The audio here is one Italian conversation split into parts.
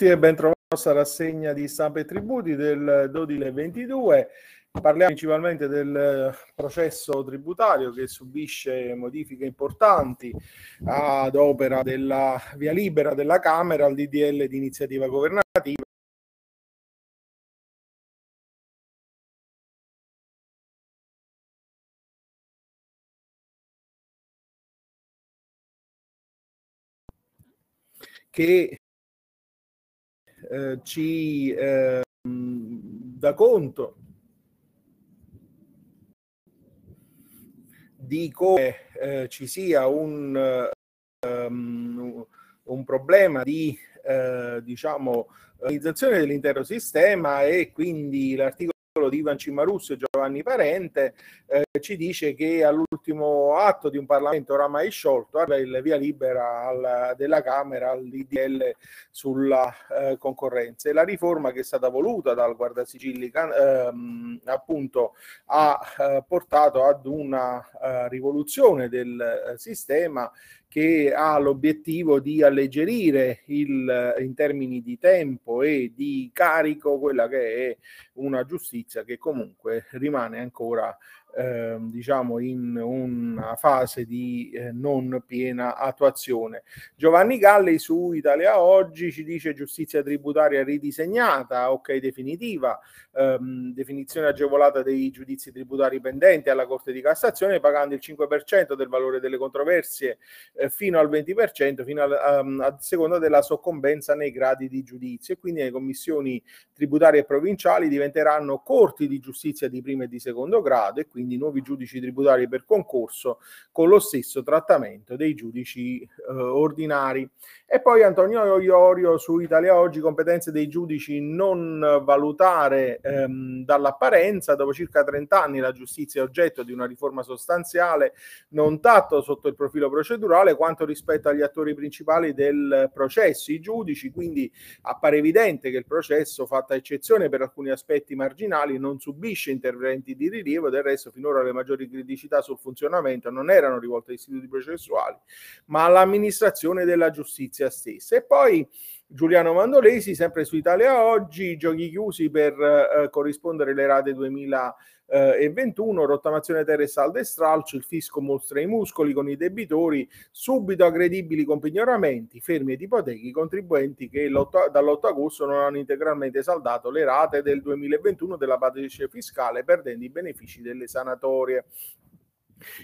tutti e ben trovati nostra rassegna di stampa e tributi del 12 22. Parliamo principalmente del processo tributario che subisce modifiche importanti ad opera della via libera della Camera al DDL di iniziativa governativa che eh, ci eh, dà conto di come eh, ci sia un, um, un problema di eh, diciamo organizzazione dell'intero sistema e quindi l'articolo di Ivan Cimarusso e Giovanni Parente eh, ci dice che all'ultimo atto di un Parlamento oramai sciolto arriva il via libera al, della Camera all'IDL sulla eh, concorrenza. E la riforma che è stata voluta dal Guardasigilli ehm, appunto ha eh, portato ad una eh, rivoluzione del eh, sistema che ha l'obiettivo di alleggerire il, in termini di tempo e di carico quella che è una giustizia che comunque rimane ancora eh, diciamo in una fase di eh, non piena attuazione. Giovanni Galli su Italia Oggi ci dice giustizia tributaria ridisegnata, ok definitiva, ehm, definizione agevolata dei giudizi tributari pendenti alla Corte di Cassazione pagando il 5% del valore delle controversie eh, fino al 20% fino al, um, a seconda della soccombenza nei gradi di giudizio e quindi le commissioni tributarie e provinciali diventeranno corti di giustizia di primo e di secondo grado e quindi quindi nuovi giudici tributari per concorso con lo stesso trattamento dei giudici eh, ordinari. E poi Antonio Iorio su Italia Oggi, competenze dei giudici non valutare ehm, dall'apparenza, dopo circa 30 anni la giustizia è oggetto di una riforma sostanziale, non tanto sotto il profilo procedurale quanto rispetto agli attori principali del processo, i giudici, quindi appare evidente che il processo, fatta eccezione per alcuni aspetti marginali, non subisce interventi di rilievo, del resto finora le maggiori criticità sul funzionamento non erano rivolte agli istituti processuali, ma all'amministrazione della giustizia stessa. E poi Giuliano Mandolesi, sempre su Italia Oggi, giochi chiusi per eh, corrispondere le rate 2021, rottamazione terre salde e stralcio, il fisco mostra i muscoli con i debitori, subito aggredibili con pignoramenti, fermi ed ipotechi, i contribuenti che dall'8 agosto non hanno integralmente saldato le rate del 2021 della base fiscale perdendo i benefici delle sanatorie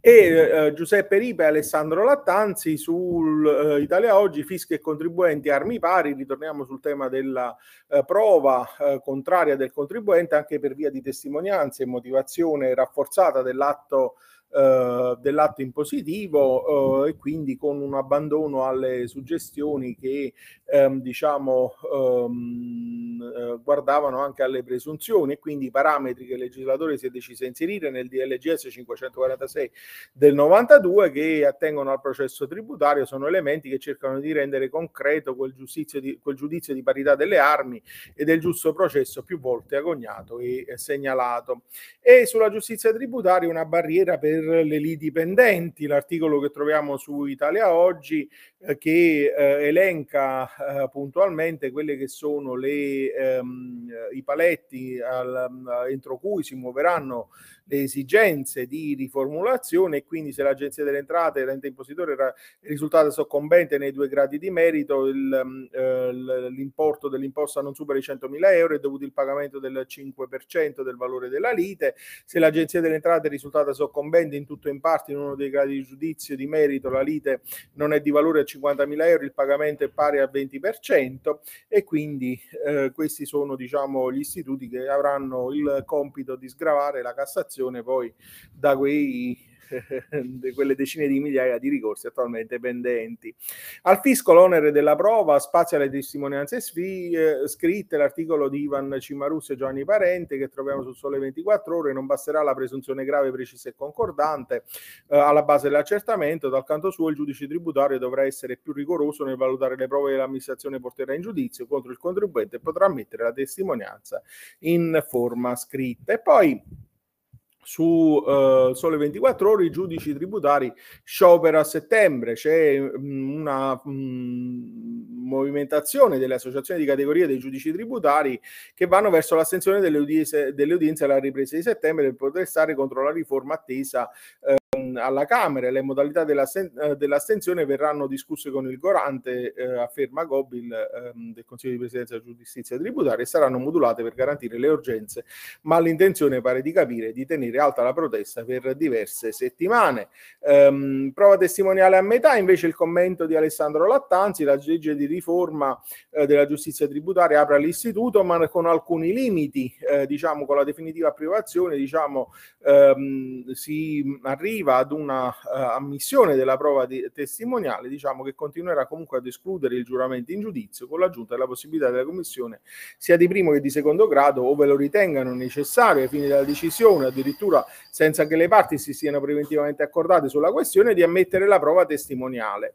e eh, Giuseppe Ripe e Alessandro Lattanzi su eh, Italia Oggi, fischi e contribuenti armi pari, ritorniamo sul tema della eh, prova eh, contraria del contribuente anche per via di testimonianze e motivazione rafforzata dell'atto eh, dell'atto impositivo eh, e quindi con un abbandono alle suggestioni che ehm, diciamo ehm, eh, guardavano anche alle presunzioni e quindi i parametri che il legislatore si è deciso a inserire nel DLGS 546 del 92 che attengono al processo tributario sono elementi che cercano di rendere concreto quel, di, quel giudizio di parità delle armi e del giusto processo più volte agognato e segnalato. E sulla giustizia tributaria una barriera per per le liti pendenti, l'articolo che troviamo su Italia Oggi eh, che eh, elenca eh, puntualmente quelle che sono le, ehm, i paletti al, entro cui si muoveranno le esigenze di riformulazione e quindi se l'Agenzia delle Entrate e l'ente impositore era risultata soccombente nei due gradi di merito, il, mm, eh, l'importo dell'imposta non supera i 100.000 euro è dovuto il pagamento del 5% del valore della lite. Se l'Agenzia delle Entrate è risultata soccombente in tutto o in parte in uno dei gradi di giudizio di merito, la lite non è di valore a 50.000 euro, il pagamento è pari al 20% e quindi eh, questi sono diciamo gli istituti che avranno il compito di sgravare la Cassazione poi da quei quelle decine di migliaia di ricorsi attualmente pendenti. Al fisco l'onere della prova spazia le testimonianze sfi- eh, scritte, l'articolo di Ivan Cimarus e Giovanni Parente che troviamo sul Sole 24 Ore, non basterà la presunzione grave, precisa e concordante eh, alla base dell'accertamento, dal canto suo il giudice tributario dovrà essere più rigoroso nel valutare le prove che l'amministrazione porterà in giudizio contro il contribuente e potrà mettere la testimonianza in forma scritta. E poi su uh, Sole 24 Ore i giudici tributari sciopero a settembre, c'è mm, una, um, movimentazione delle associazioni di categoria dei giudici tributari che vanno verso udienze, delle udienze alla ripresa di settembre per protestare contro la riforma attesa eh, alla Camera. Le modalità dell'asten- eh, dell'astensione verranno discusse con il Gorante, eh, afferma Gobil ehm, del Consiglio di Presidenza della Giustizia Tributaria, e saranno modulate per garantire le urgenze, ma l'intenzione pare di capire di tenere alta la protesta per diverse settimane. Ehm, prova testimoniale a metà invece il commento di Alessandro Lattanzi, la legge di riforma eh, della giustizia tributaria apre l'istituto ma con alcuni limiti, eh, diciamo con la definitiva approvazione diciamo ehm, si arriva ad una uh, ammissione della prova di, testimoniale, diciamo che continuerà comunque ad escludere il giuramento in giudizio con l'aggiunta della possibilità della Commissione sia di primo che di secondo grado, ove lo ritengano necessario ai fini della decisione, addirittura senza che le parti si siano preventivamente accordate sulla questione, di ammettere la prova testimoniale.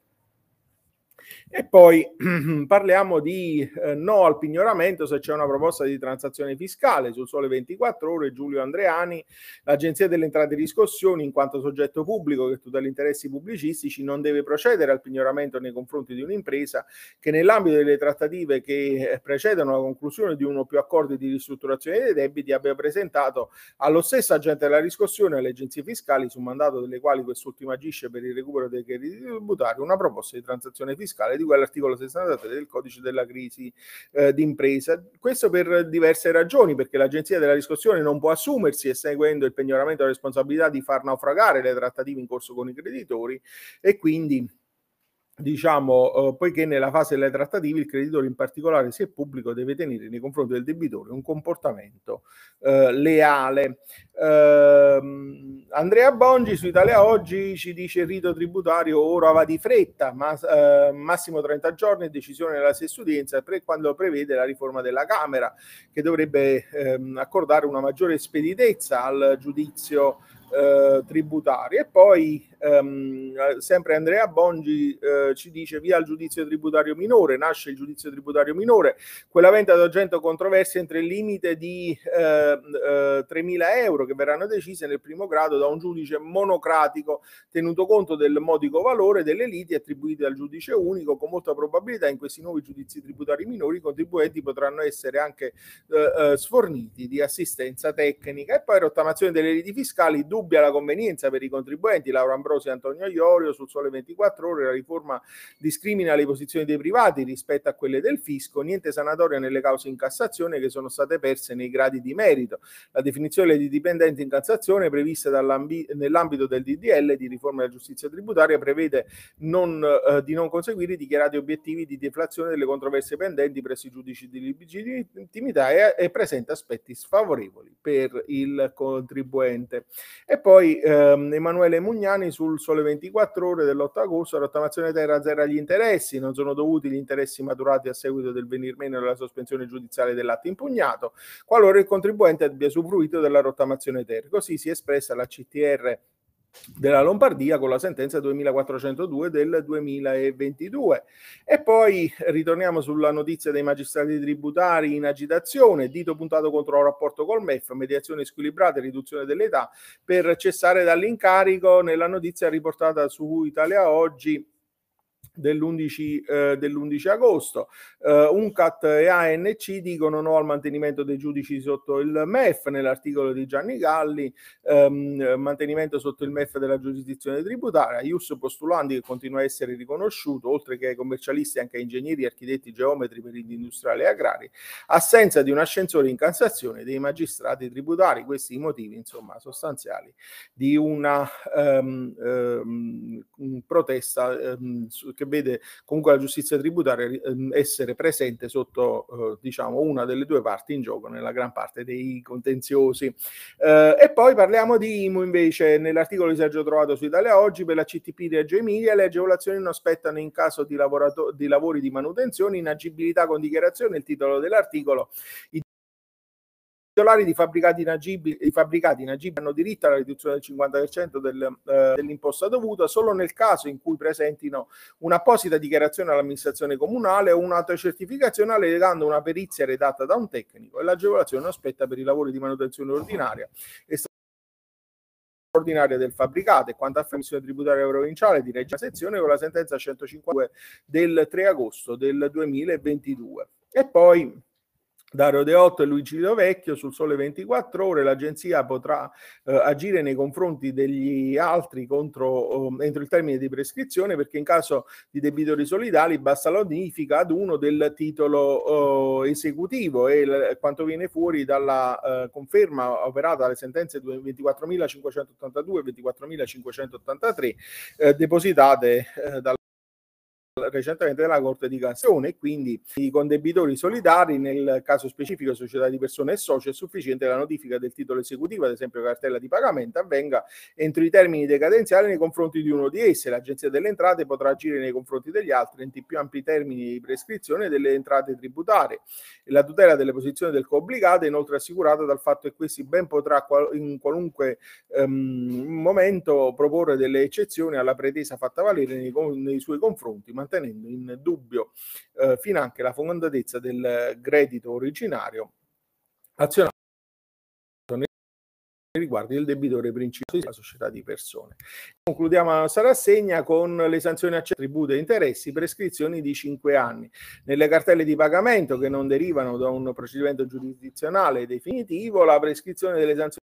E poi parliamo di eh, no al pignoramento se c'è una proposta di transazione fiscale sul sole 24 ore. Giulio Andreani, l'Agenzia delle Entrate e Riscossioni, in quanto soggetto pubblico che tutela gli interessi pubblicistici, non deve procedere al pignoramento nei confronti di un'impresa che nell'ambito delle trattative che eh, precedono la conclusione di uno o più accordi di ristrutturazione dei debiti abbia presentato allo stesso agente della riscossione alle agenzie fiscali, su mandato delle quali quest'ultima agisce per il recupero dei crediti tributari, una proposta di transazione fiscale di cui all'articolo 63 del codice della crisi eh, d'impresa. Questo per diverse ragioni, perché l'agenzia della riscossione non può assumersi, seguendo il pegnoramento della responsabilità, di far naufragare le trattative in corso con i creditori e quindi diciamo, eh, poiché nella fase delle trattative il creditore in particolare, se pubblico, deve tenere nei confronti del debitore un comportamento eh, leale. Eh, Andrea Bongi su Italia Oggi ci dice il rito tributario ora va di fretta, ma, eh, massimo 30 giorni, decisione della stessa udienza, pre- quando prevede la riforma della Camera, che dovrebbe ehm, accordare una maggiore speditezza al giudizio eh, tributari. E poi ehm, sempre Andrea Bongi eh, ci dice via il giudizio tributario minore, nasce il giudizio tributario minore, quella venta d'argento controversia entro il limite di eh, eh, 3.000 euro che verranno decise nel primo grado da un giudice monocratico, tenuto conto del modico valore delle liti attribuite al giudice unico, con molta probabilità in questi nuovi giudizi tributari minori i contribuenti potranno essere anche eh, eh, sforniti di assistenza tecnica. E poi rottamazione delle liti fiscali, dubbia la convenienza per i contribuenti, Laura Ambrosi e Antonio Iorio sul Sole 24 Ore, la riforma discrimina le posizioni dei privati rispetto a quelle del fisco, niente sanatoria nelle cause in Cassazione che sono state perse nei gradi di merito. La definizione di dipendenti in Cassazione prevista nell'ambito del DDL di riforma della giustizia tributaria prevede non, eh, di non conseguire i dichiarati obiettivi di deflazione delle controversie pendenti presso i giudici di legittimità e, e presenta aspetti sfavorevoli per il contribuente. E poi ehm, Emanuele Mugnani sul Sole 24 Ore dell'8 agosto, la rottamazione terra zero agli interessi, non sono dovuti gli interessi maturati a seguito del venir meno della sospensione giudiziale dell'atto impugnato, qualora il contribuente abbia usufruito della rottamazione terra. Così si è espressa la CTR della Lombardia con la sentenza 2402 del 2022. E poi ritorniamo sulla notizia dei magistrati tributari in agitazione, dito puntato contro il rapporto col MEF, mediazione squilibrata e riduzione dell'età per cessare dall'incarico nella notizia riportata su Italia Oggi dell'11, eh, dell'11 agosto. Uh, UNCAT e ANC dicono no al mantenimento dei giudici sotto il MEF nell'articolo di Gianni Galli, um, mantenimento sotto il MEF della giurisdizione tributaria, IUS postulandi che continua a essere riconosciuto, oltre che ai commercialisti anche ai ingegneri, architetti, geometri, periti industriali e agrari, assenza di un ascensore in Cassazione dei magistrati tributari, questi i motivi insomma sostanziali di una um, um, protesta che che vede comunque la giustizia tributaria ehm, essere presente sotto eh, diciamo una delle due parti in gioco nella gran parte dei contenziosi. Eh, e poi parliamo di IMU invece nell'articolo di Sergio Trovato su Italia Oggi per la CTP di Reggio Emilia le agevolazioni non aspettano in caso di, lavorato- di lavori di manutenzione, inagibilità con dichiarazione, il titolo dell'articolo. Titolari di fabbricati inagibili, i fabbricati inagibili hanno diritto alla riduzione del 50% del, eh, dell'imposta dovuta solo nel caso in cui presentino un'apposita dichiarazione all'amministrazione comunale o un'autocertificazione allegando una perizia redatta da un tecnico e l'agevolazione aspetta per i lavori di manutenzione ordinaria. ordinaria del fabbricato e quanto a commissione tributaria provinciale di Reggio Sezione con la sentenza 152 del 3 agosto del 2022. E poi Dario Deotto e Luigi Vecchio sul Sole 24 Ore l'agenzia potrà eh, agire nei confronti degli altri contro, eh, entro il termine di prescrizione perché in caso di debitori solidali basta la notifica ad uno del titolo eh, esecutivo e l- quanto viene fuori dalla eh, conferma operata dalle sentenze 24.582 e 24.583 eh, depositate eh, dal recentemente della Corte di Cassazione e quindi con debitori solidari, nel caso specifico società di persone e soci, è sufficiente la notifica del titolo esecutivo, ad esempio cartella di pagamento, avvenga entro i termini decadenziali nei confronti di uno di esse. L'Agenzia delle Entrate potrà agire nei confronti degli altri entro i più ampi termini di prescrizione delle entrate tributarie. La tutela delle posizioni del coobbligato è inoltre assicurata dal fatto che questi ben potrà in qualunque um, momento proporre delle eccezioni alla pretesa fatta valere nei, nei suoi confronti, mantenendo in dubbio eh, fin anche la fondatezza del credito originario azionario riguardi il debitore principale della società di persone. Concludiamo la nostra rassegna con le sanzioni a tributo e interessi, prescrizioni di 5 anni. Nelle cartelle di pagamento che non derivano da un procedimento giurisdizionale definitivo, la prescrizione delle sanzioni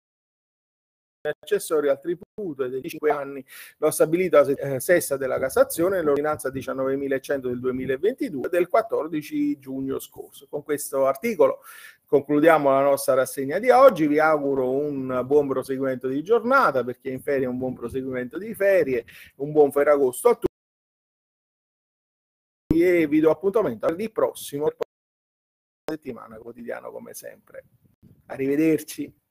accessori al tributo dei 5 anni lo stabilito la eh, sesta della Cassazione nell'ordinanza 19.100 del 2022 del 14 giugno scorso. Con questo articolo concludiamo la nostra rassegna di oggi. Vi auguro un buon proseguimento di giornata per chi è in ferie, un buon proseguimento di ferie, un buon Ferragosto a tutti e vi do appuntamento al prossimo settimana quotidiano come sempre. Arrivederci.